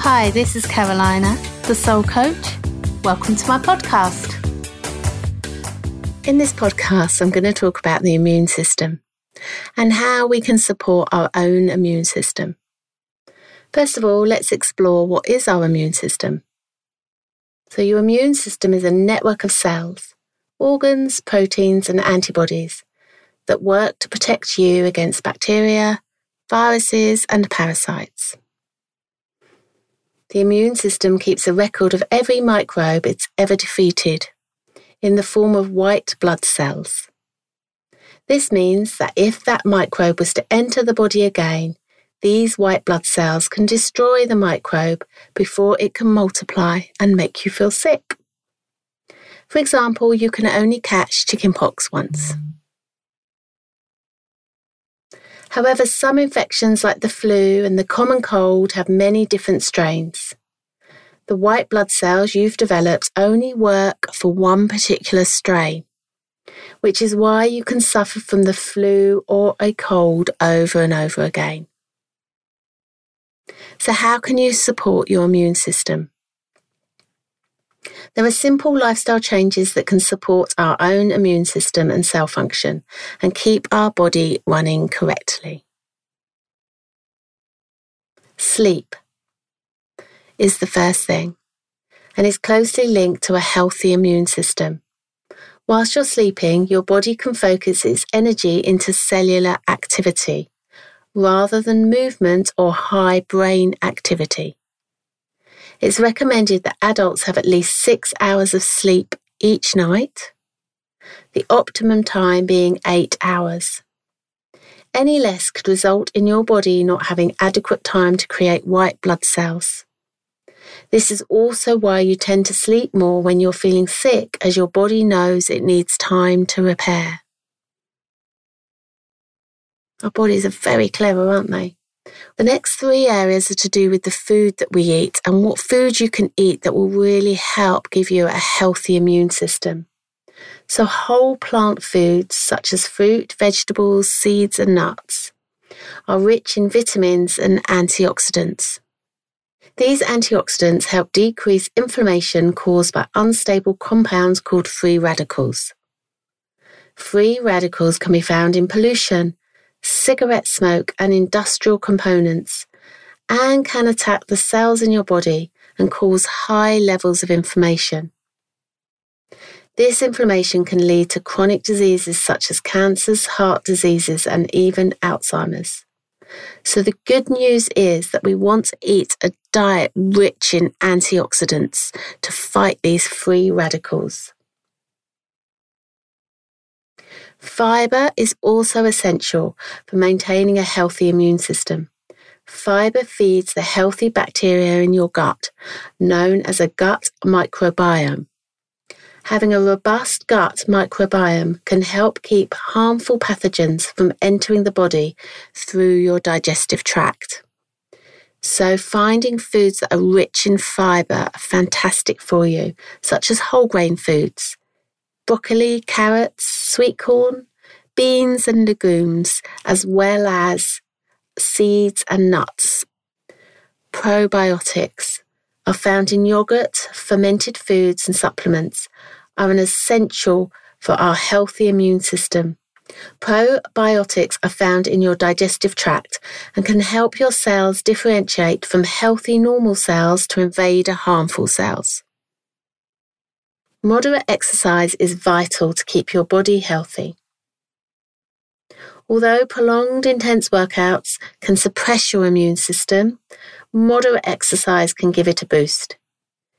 Hi, this is Carolina, the Soul Coach. Welcome to my podcast. In this podcast, I'm going to talk about the immune system and how we can support our own immune system. First of all, let's explore what is our immune system. So, your immune system is a network of cells, organs, proteins, and antibodies that work to protect you against bacteria, viruses, and parasites. The immune system keeps a record of every microbe it's ever defeated in the form of white blood cells. This means that if that microbe was to enter the body again, these white blood cells can destroy the microbe before it can multiply and make you feel sick. For example, you can only catch chickenpox once. However, some infections like the flu and the common cold have many different strains. The white blood cells you've developed only work for one particular strain, which is why you can suffer from the flu or a cold over and over again. So, how can you support your immune system? There are simple lifestyle changes that can support our own immune system and cell function and keep our body running correctly. Sleep is the first thing and is closely linked to a healthy immune system. Whilst you're sleeping, your body can focus its energy into cellular activity rather than movement or high brain activity. It's recommended that adults have at least six hours of sleep each night, the optimum time being eight hours. Any less could result in your body not having adequate time to create white blood cells. This is also why you tend to sleep more when you're feeling sick, as your body knows it needs time to repair. Our bodies are very clever, aren't they? The next three areas are to do with the food that we eat and what food you can eat that will really help give you a healthy immune system. So, whole plant foods such as fruit, vegetables, seeds, and nuts are rich in vitamins and antioxidants. These antioxidants help decrease inflammation caused by unstable compounds called free radicals. Free radicals can be found in pollution, cigarette smoke, and industrial components, and can attack the cells in your body and cause high levels of inflammation. This inflammation can lead to chronic diseases such as cancers, heart diseases, and even Alzheimer's. So, the good news is that we want to eat a diet rich in antioxidants to fight these free radicals. Fiber is also essential for maintaining a healthy immune system. Fiber feeds the healthy bacteria in your gut, known as a gut microbiome. Having a robust gut microbiome can help keep harmful pathogens from entering the body through your digestive tract. So, finding foods that are rich in fiber are fantastic for you, such as whole grain foods, broccoli, carrots, sweet corn, beans and legumes, as well as seeds and nuts. Probiotics are found in yogurt, fermented foods, and supplements, are an essential for our healthy immune system. Probiotics are found in your digestive tract and can help your cells differentiate from healthy normal cells to invader harmful cells. Moderate exercise is vital to keep your body healthy. Although prolonged intense workouts can suppress your immune system, moderate exercise can give it a boost.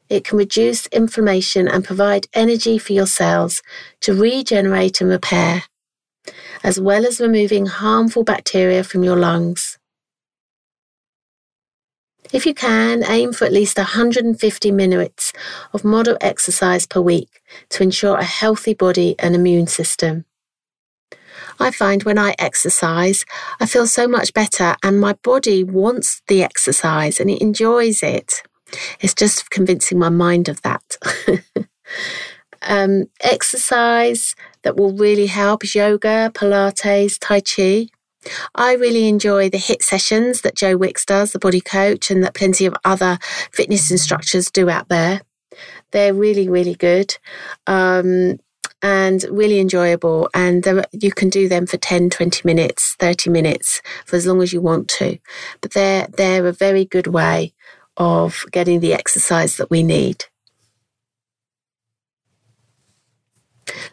It can reduce inflammation and provide energy for your cells to regenerate and repair, as well as removing harmful bacteria from your lungs. If you can, aim for at least 150 minutes of moderate exercise per week to ensure a healthy body and immune system. I find when I exercise, I feel so much better and my body wants the exercise and it enjoys it. It's just convincing my mind of that. um, exercise that will really help is yoga, Pilates, Tai Chi. I really enjoy the HIIT sessions that Joe Wicks does, the body coach, and that plenty of other fitness instructors do out there. They're really, really good. Um, and really enjoyable. And you can do them for 10, 20 minutes, 30 minutes for as long as you want to. But they're, they're a very good way of getting the exercise that we need.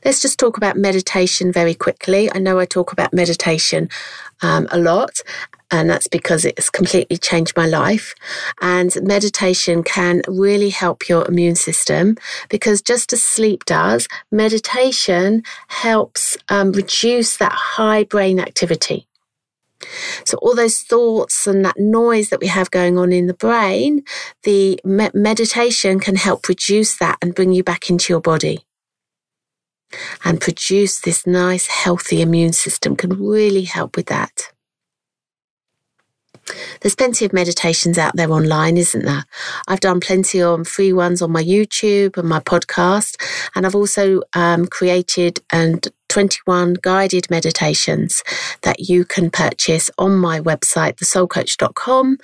Let's just talk about meditation very quickly. I know I talk about meditation um, a lot, and that's because it's completely changed my life. And meditation can really help your immune system because just as sleep does, meditation helps um, reduce that high brain activity. So, all those thoughts and that noise that we have going on in the brain, the me- meditation can help reduce that and bring you back into your body and produce this nice, healthy immune system can really help with that. There's plenty of meditations out there online, isn't there? I've done plenty on free ones on my YouTube and my podcast, and I've also um, created and 21 guided meditations that you can purchase on my website, thesoulcoach.com.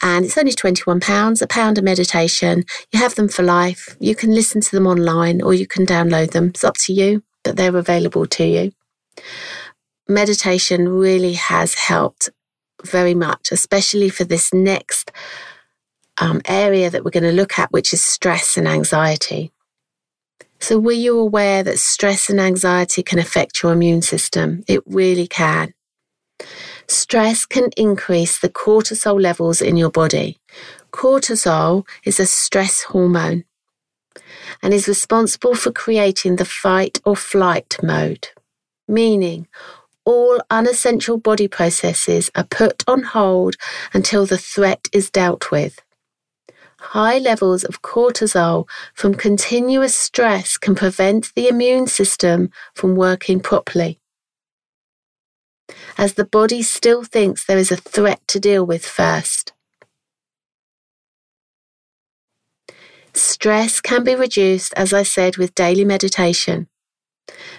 And it's only £21, a pound a meditation. You have them for life. You can listen to them online or you can download them. It's up to you, but they're available to you. Meditation really has helped very much, especially for this next um, area that we're going to look at, which is stress and anxiety. So, were you aware that stress and anxiety can affect your immune system? It really can. Stress can increase the cortisol levels in your body. Cortisol is a stress hormone and is responsible for creating the fight or flight mode, meaning all unessential body processes are put on hold until the threat is dealt with. High levels of cortisol from continuous stress can prevent the immune system from working properly. As the body still thinks there is a threat to deal with first. Stress can be reduced, as I said, with daily meditation.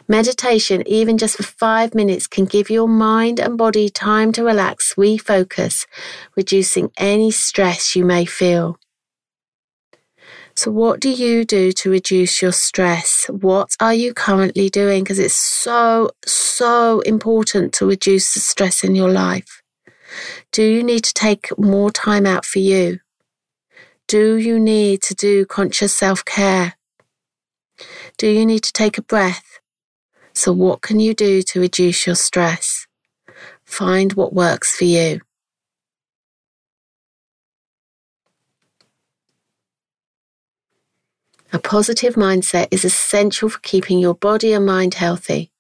Meditation, even just for five minutes, can give your mind and body time to relax, refocus, reducing any stress you may feel. So, what do you do to reduce your stress? What are you currently doing? Because it's so, so important to reduce the stress in your life. Do you need to take more time out for you? Do you need to do conscious self care? Do you need to take a breath? So, what can you do to reduce your stress? Find what works for you. A positive mindset is essential for keeping your body and mind healthy.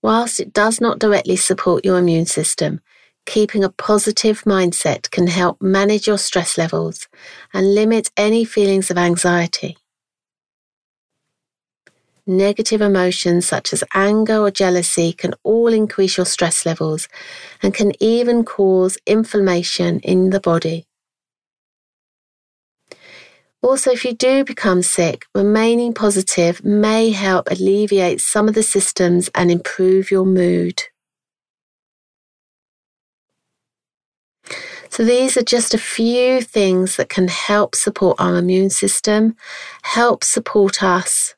Whilst it does not directly support your immune system, keeping a positive mindset can help manage your stress levels and limit any feelings of anxiety. Negative emotions such as anger or jealousy can all increase your stress levels and can even cause inflammation in the body. Also, if you do become sick, remaining positive may help alleviate some of the symptoms and improve your mood. So, these are just a few things that can help support our immune system, help support us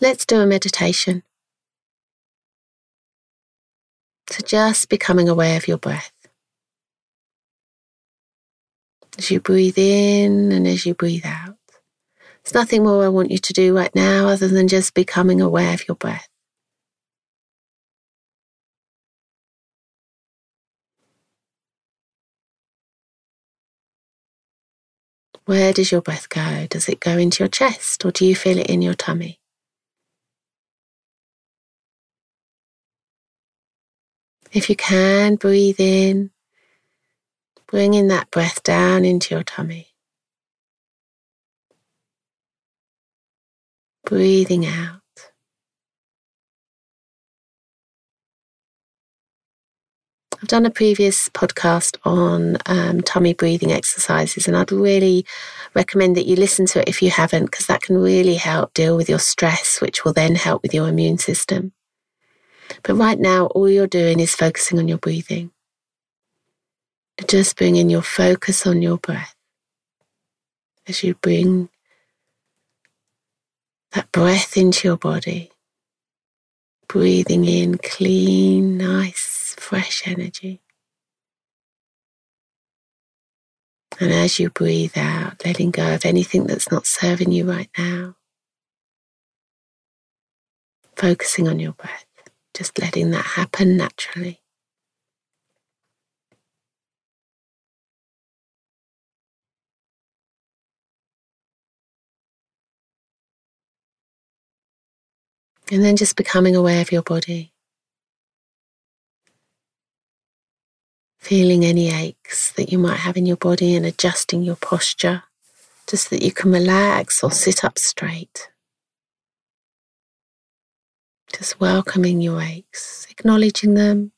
Let's do a meditation. So, just becoming aware of your breath. As you breathe in and as you breathe out. There's nothing more I want you to do right now other than just becoming aware of your breath. Where does your breath go? Does it go into your chest or do you feel it in your tummy? If you can, breathe in, bringing that breath down into your tummy. Breathing out. I've done a previous podcast on um, tummy breathing exercises, and I'd really recommend that you listen to it if you haven't, because that can really help deal with your stress, which will then help with your immune system. But right now, all you're doing is focusing on your breathing. Just bringing your focus on your breath as you bring that breath into your body, breathing in clean, nice, fresh energy. And as you breathe out, letting go of anything that's not serving you right now, focusing on your breath, just letting that happen naturally. And then just becoming aware of your body. Feeling any aches that you might have in your body and adjusting your posture just that you can relax or sit up straight. Just welcoming your aches, acknowledging them,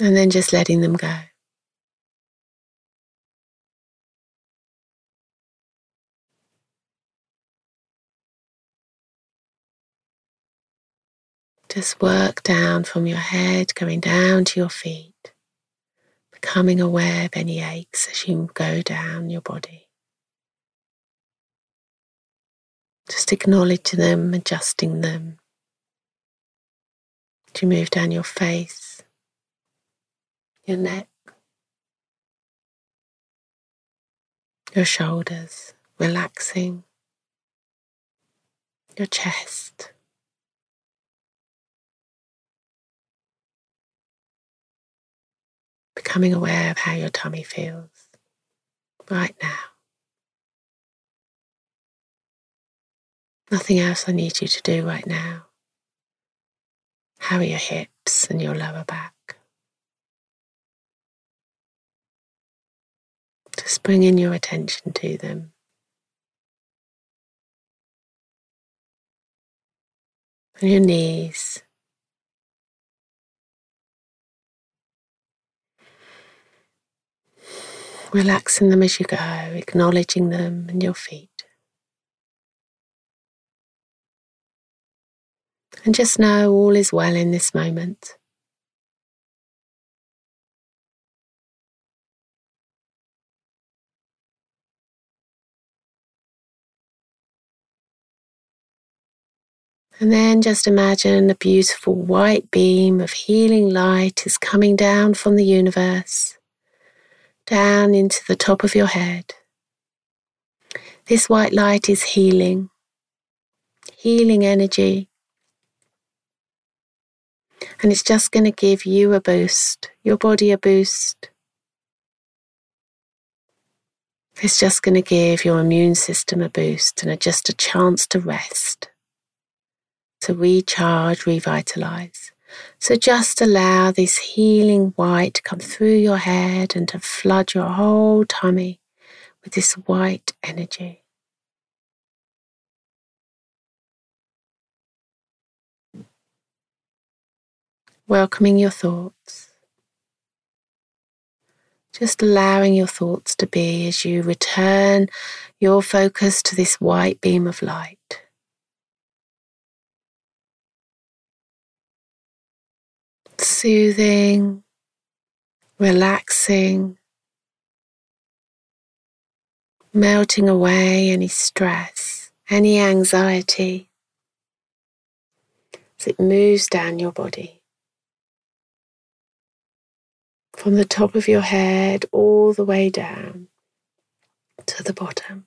and then just letting them go. Just work down from your head, going down to your feet, becoming aware of any aches as you go down your body. Just acknowledge them, adjusting them. As you move down your face, your neck, your shoulders, relaxing, your chest. Becoming aware of how your tummy feels right now. Nothing else I need you to do right now. How are your hips and your lower back? Just bring in your attention to them. And your knees. Relaxing them as you go, acknowledging them and your feet. And just know all is well in this moment. And then just imagine a beautiful white beam of healing light is coming down from the universe down into the top of your head. This white light is healing, healing energy. And it's just going to give you a boost, your body a boost. It's just going to give your immune system a boost and a, just a chance to rest, to recharge, revitalize. So just allow this healing white to come through your head and to flood your whole tummy with this white energy. Welcoming your thoughts. Just allowing your thoughts to be as you return your focus to this white beam of light. Soothing, relaxing, melting away any stress, any anxiety as it moves down your body. From the top of your head all the way down to the bottom.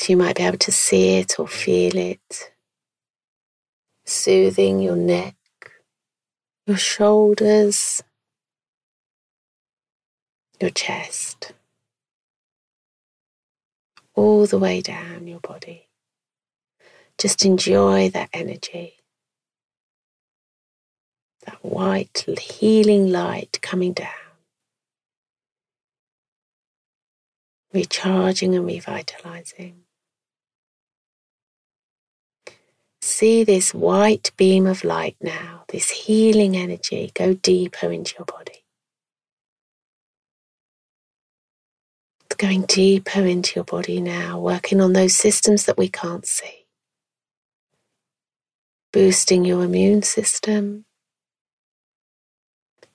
So you might be able to see it or feel it, soothing your neck, your shoulders, your chest, all the way down your body. Just enjoy that energy, that white healing light coming down. recharging and revitalizing. See this white beam of light now, this healing energy go deeper into your body. It's Going deeper into your body now, working on those systems that we can't see. Boosting your immune system,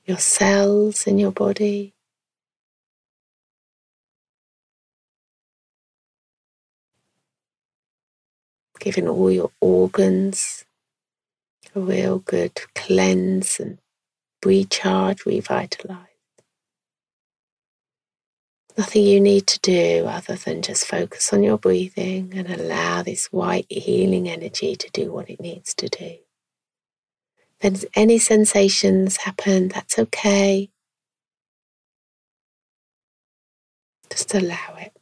your cells in your body. Giving all your organs a real good cleanse and recharge, revitalize. Nothing you need to do other than just focus on your breathing and allow this white healing energy to do what it needs to do. If any sensations happen, that's okay. Just allow it.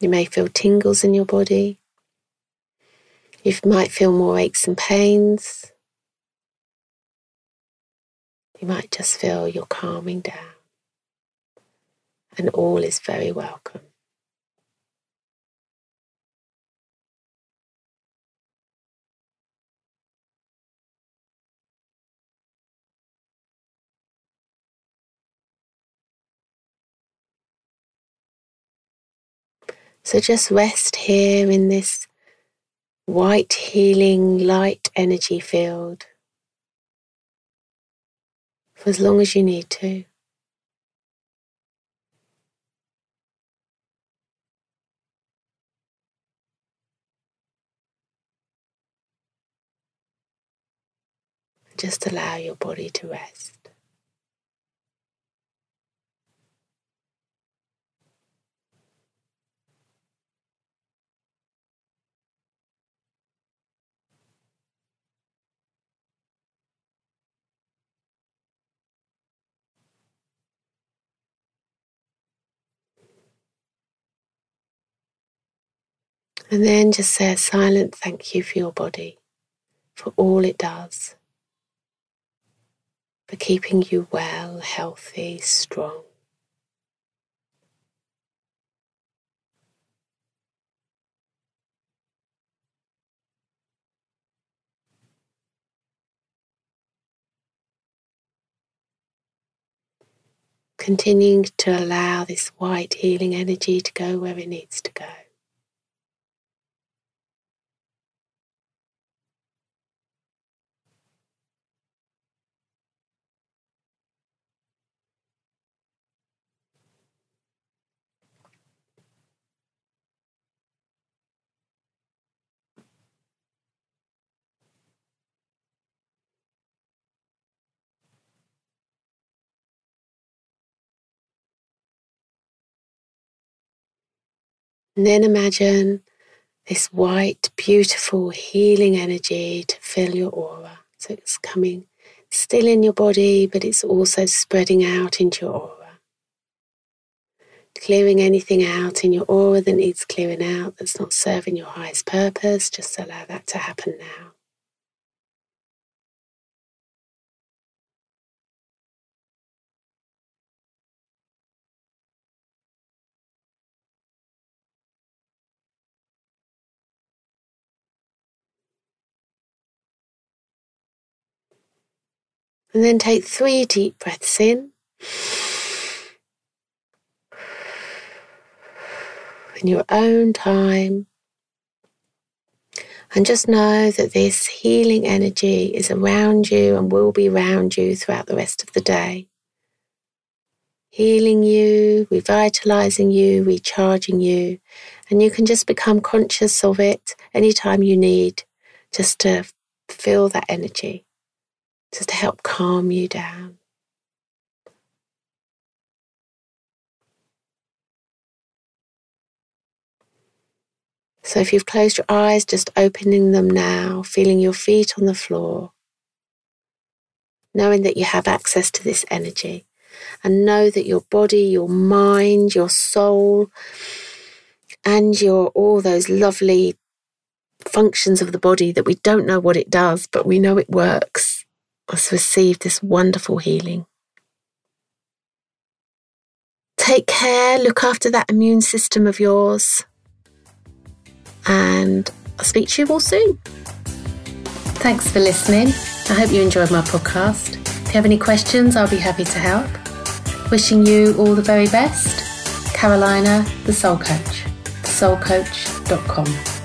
You may feel tingles in your body. You might feel more aches and pains. You might just feel you're calming down. And all is very welcome. So just rest here in this white, healing, light energy field for as long as you need to. Just allow your body to rest. And then just say a silent thank you for your body, for all it does, for keeping you well, healthy, strong. Continuing to allow this white healing energy to go where it needs to go. And then imagine this white, beautiful, healing energy to fill your aura. So it's coming still in your body, but it's also spreading out into your aura. Clearing anything out in your aura that needs clearing out that's not serving your highest purpose, just allow that to happen now. And then take three deep breaths in. In your own time. And just know that this healing energy is around you and will be around you throughout the rest of the day. Healing you, revitalizing you, recharging you. And you can just become conscious of it anytime you need, just to feel that energy just to help calm you down. So if you've closed your eyes, just opening them now, feeling your feet on the floor, knowing that you have access to this energy, and know that your body, your mind, your soul, and your all those lovely functions of the body that we don't know what it does, but we know it works. Let's receive this wonderful healing. Take care, look after that immune system of yours, and I'll speak to you all soon. Thanks for listening. I hope you enjoyed my podcast. If you have any questions, I'll be happy to help. Wishing you all the very best. Carolina, the Soul Coach, thesoulcoach.com.